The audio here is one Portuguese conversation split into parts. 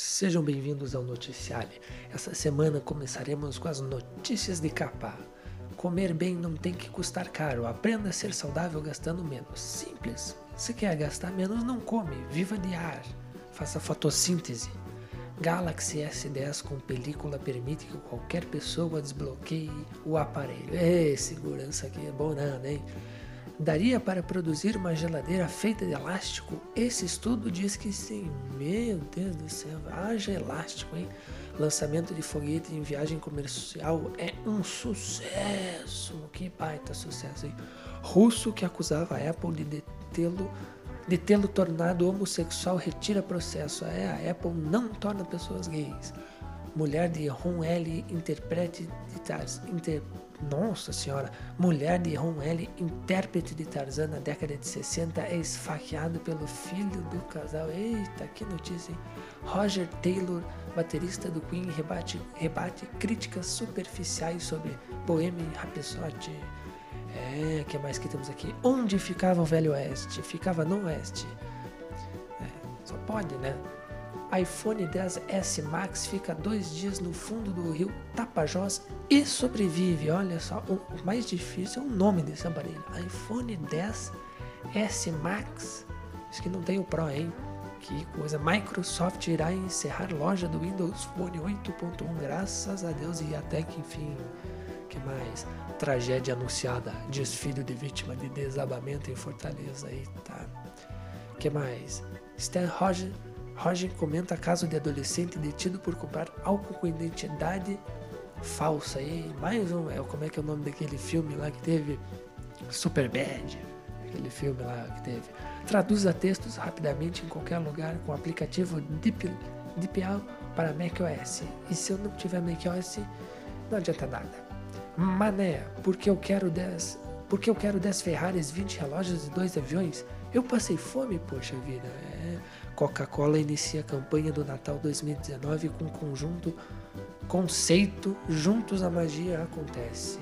Sejam bem-vindos ao Noticiário. Essa semana começaremos com as notícias de capa. Comer bem não tem que custar caro. Aprenda a ser saudável gastando menos. Simples. Se quer gastar menos, não come. Viva de ar. Faça fotossíntese. Galaxy S10 com película permite que qualquer pessoa desbloqueie o aparelho. Ei, segurança aqui é bom nada, hein? Daria para produzir uma geladeira feita de elástico? Esse estudo diz que sim. Meu Deus do céu, haja elástico, hein? Lançamento de foguete em viagem comercial é um sucesso. Que baita sucesso, hein? Russo que acusava a Apple de detê-lo de tê-lo tornado homossexual retira processo. É, a Apple não torna pessoas gays. Mulher de Ron L. interprete de Tarzan. Inter, nossa senhora! Mulher de Ron L. intérprete de Tarzan na década de 60 é esfaqueado pelo filho do casal. Eita, que notícia! Hein? Roger Taylor, baterista do Queen, rebate, rebate críticas superficiais sobre Bohemian Rhapsody. É, que mais que temos aqui? Onde ficava o Velho Oeste? Ficava no Oeste. É, só pode, né? iPhone 10S Max fica dois dias no fundo do rio Tapajós e sobrevive. Olha só, o mais difícil é o nome desse aparelho. iPhone 10S Max. Acho que não tem o Pro, hein? Que coisa. Microsoft irá encerrar loja do Windows Phone 8.1, graças a Deus, e até que enfim. que mais? Tragédia anunciada. Desfile de vítima de desabamento em Fortaleza. Eita. que mais? Stan Roger Roger comenta caso de adolescente detido por comprar álcool com identidade falsa. E mais um, é, como é que é o nome daquele filme lá que teve? Super Bad. Aquele filme lá que teve. Traduza textos rapidamente em qualquer lugar com o aplicativo Deep, DeepL para macOS. E se eu não tiver macOS, não adianta nada. Mané, porque eu quero 10, porque eu quero 10 Ferraris, 20 relógios e 2 aviões? Eu passei fome, poxa vida. É, Coca-Cola inicia a campanha do Natal 2019 com o conjunto conceito Juntos a Magia Acontece.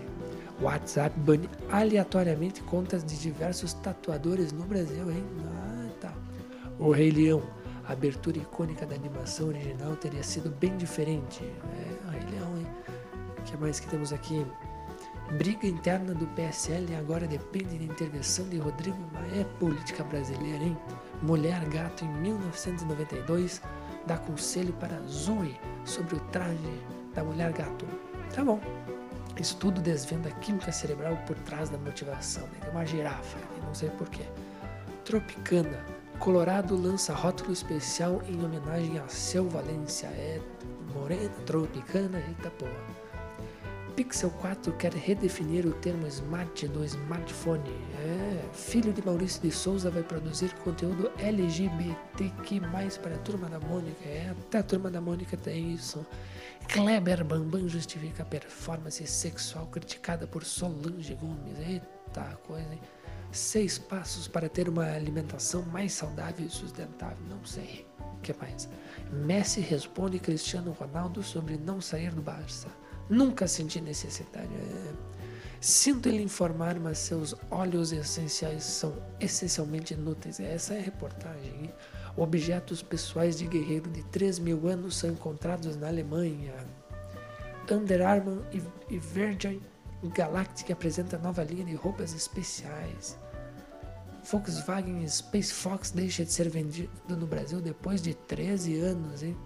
WhatsApp bane aleatoriamente contas de diversos tatuadores no Brasil, hein? Ah, tá. O Rei Leão, a abertura icônica da animação original teria sido bem diferente. É, o Rei Leão, hein? O que mais que temos aqui? Briga interna do PSL agora depende da intervenção de Rodrigo Maia. É política brasileira, hein? Mulher Gato, em 1992, dá conselho para Zoe sobre o traje da Mulher Gato. Tá bom. Estudo desvenda a química cerebral por trás da motivação. Né? Tem uma girafa, não sei porquê. Tropicana. Colorado lança rótulo especial em homenagem a Seu Valência. É morena, tropicana, eita porra. Pixel 4 quer redefinir o termo smart do smartphone. É, filho de Maurício de Souza vai produzir conteúdo LGBTQ+, para a Turma da Mônica. É, até a Turma da Mônica tem isso. Kleber Bambam justifica a performance sexual criticada por Solange Gomes. Eita coisa, hein? Seis passos para ter uma alimentação mais saudável e sustentável. Não sei. O que mais? Messi responde Cristiano Ronaldo sobre não sair do Barça. Nunca senti necessidade. É, sinto ele informar, mas seus óleos essenciais são essencialmente inúteis. Essa é a reportagem. Objetos pessoais de guerreiro de 3 mil anos são encontrados na Alemanha. Under Armour e, e Virgin Galactic apresenta nova linha de roupas especiais. Volkswagen Space Fox deixa de ser vendido no Brasil depois de 13 anos, hein?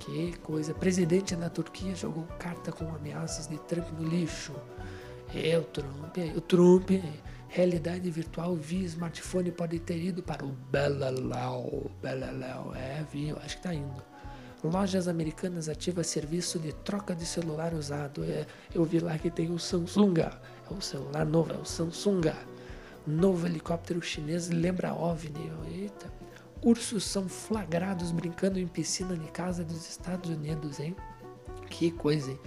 Que coisa. Presidente da Turquia jogou carta com ameaças de Trump no lixo. É, o Trump, o Trump, realidade virtual via smartphone pode ter ido para o Beleléu. Beleléu, é, viu, acho que tá indo. Lojas americanas ativa serviço de troca de celular usado. É, eu vi lá que tem o Samsung. É o celular novo, é o Samsung. Novo helicóptero chinês lembra OVNI. Eita. Ursos são flagrados brincando em piscina de casa dos Estados Unidos, hein? Que coisa, hein?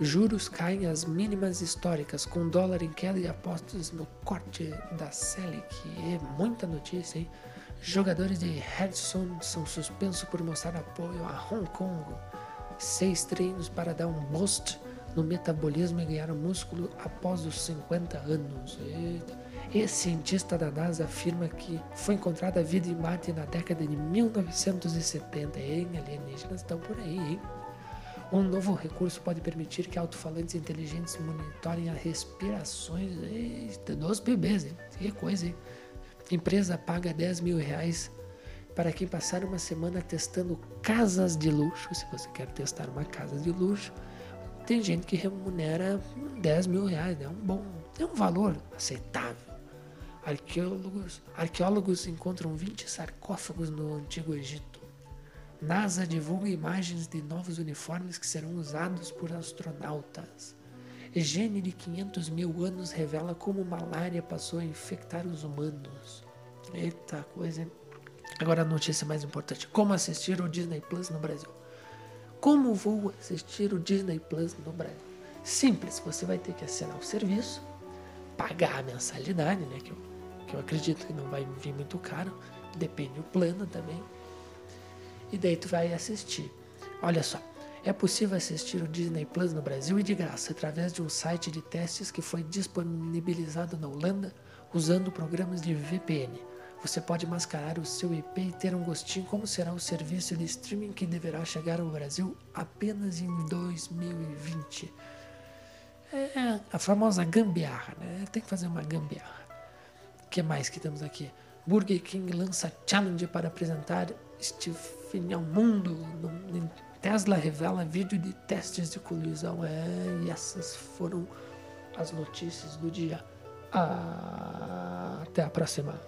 Juros caem às mínimas históricas, com dólar em queda e apostas no corte da Selic. É muita notícia, hein? Jogadores de Hearthstone são suspensos por mostrar apoio a Hong Kong. Seis treinos para dar um boost no metabolismo e ganhar músculo após os 50 anos. Eita. Esse cientista da NASA afirma que foi encontrada vida em Marte na década de 1970. Hein? Alienígenas estão por aí, hein? Um novo recurso pode permitir que alto-falantes inteligentes monitorem as respirações eita, dos bebês. Hein? Que coisa, hein? Empresa paga 10 mil reais para quem passar uma semana testando casas de luxo. Se você quer testar uma casa de luxo, tem gente que remunera 10 mil reais, é né? um bom, é um valor aceitável. Arqueólogos, arqueólogos encontram 20 sarcófagos no Antigo Egito. NASA divulga imagens de novos uniformes que serão usados por astronautas. Gene de 500 mil anos revela como malária passou a infectar os humanos. Eita coisa. Agora a notícia mais importante: como assistir o Disney Plus no Brasil? Como vou assistir o Disney Plus no Brasil? Simples, você vai ter que assinar o serviço, pagar a mensalidade, né? Que eu, que eu acredito que não vai vir muito caro, depende do plano também. E daí tu vai assistir. Olha só, é possível assistir o Disney Plus no Brasil e de graça através de um site de testes que foi disponibilizado na Holanda usando programas de VPN. Você pode mascarar o seu IP e ter um gostinho como será o serviço de streaming que deverá chegar ao Brasil apenas em 2020. É a famosa gambiarra, né? Tem que fazer uma gambiarra. O que mais que temos aqui? Burger King lança challenge para apresentar fim ao mundo. Tesla revela vídeo de testes de colisão. É, e essas foram as notícias do dia. Ah, até a próxima.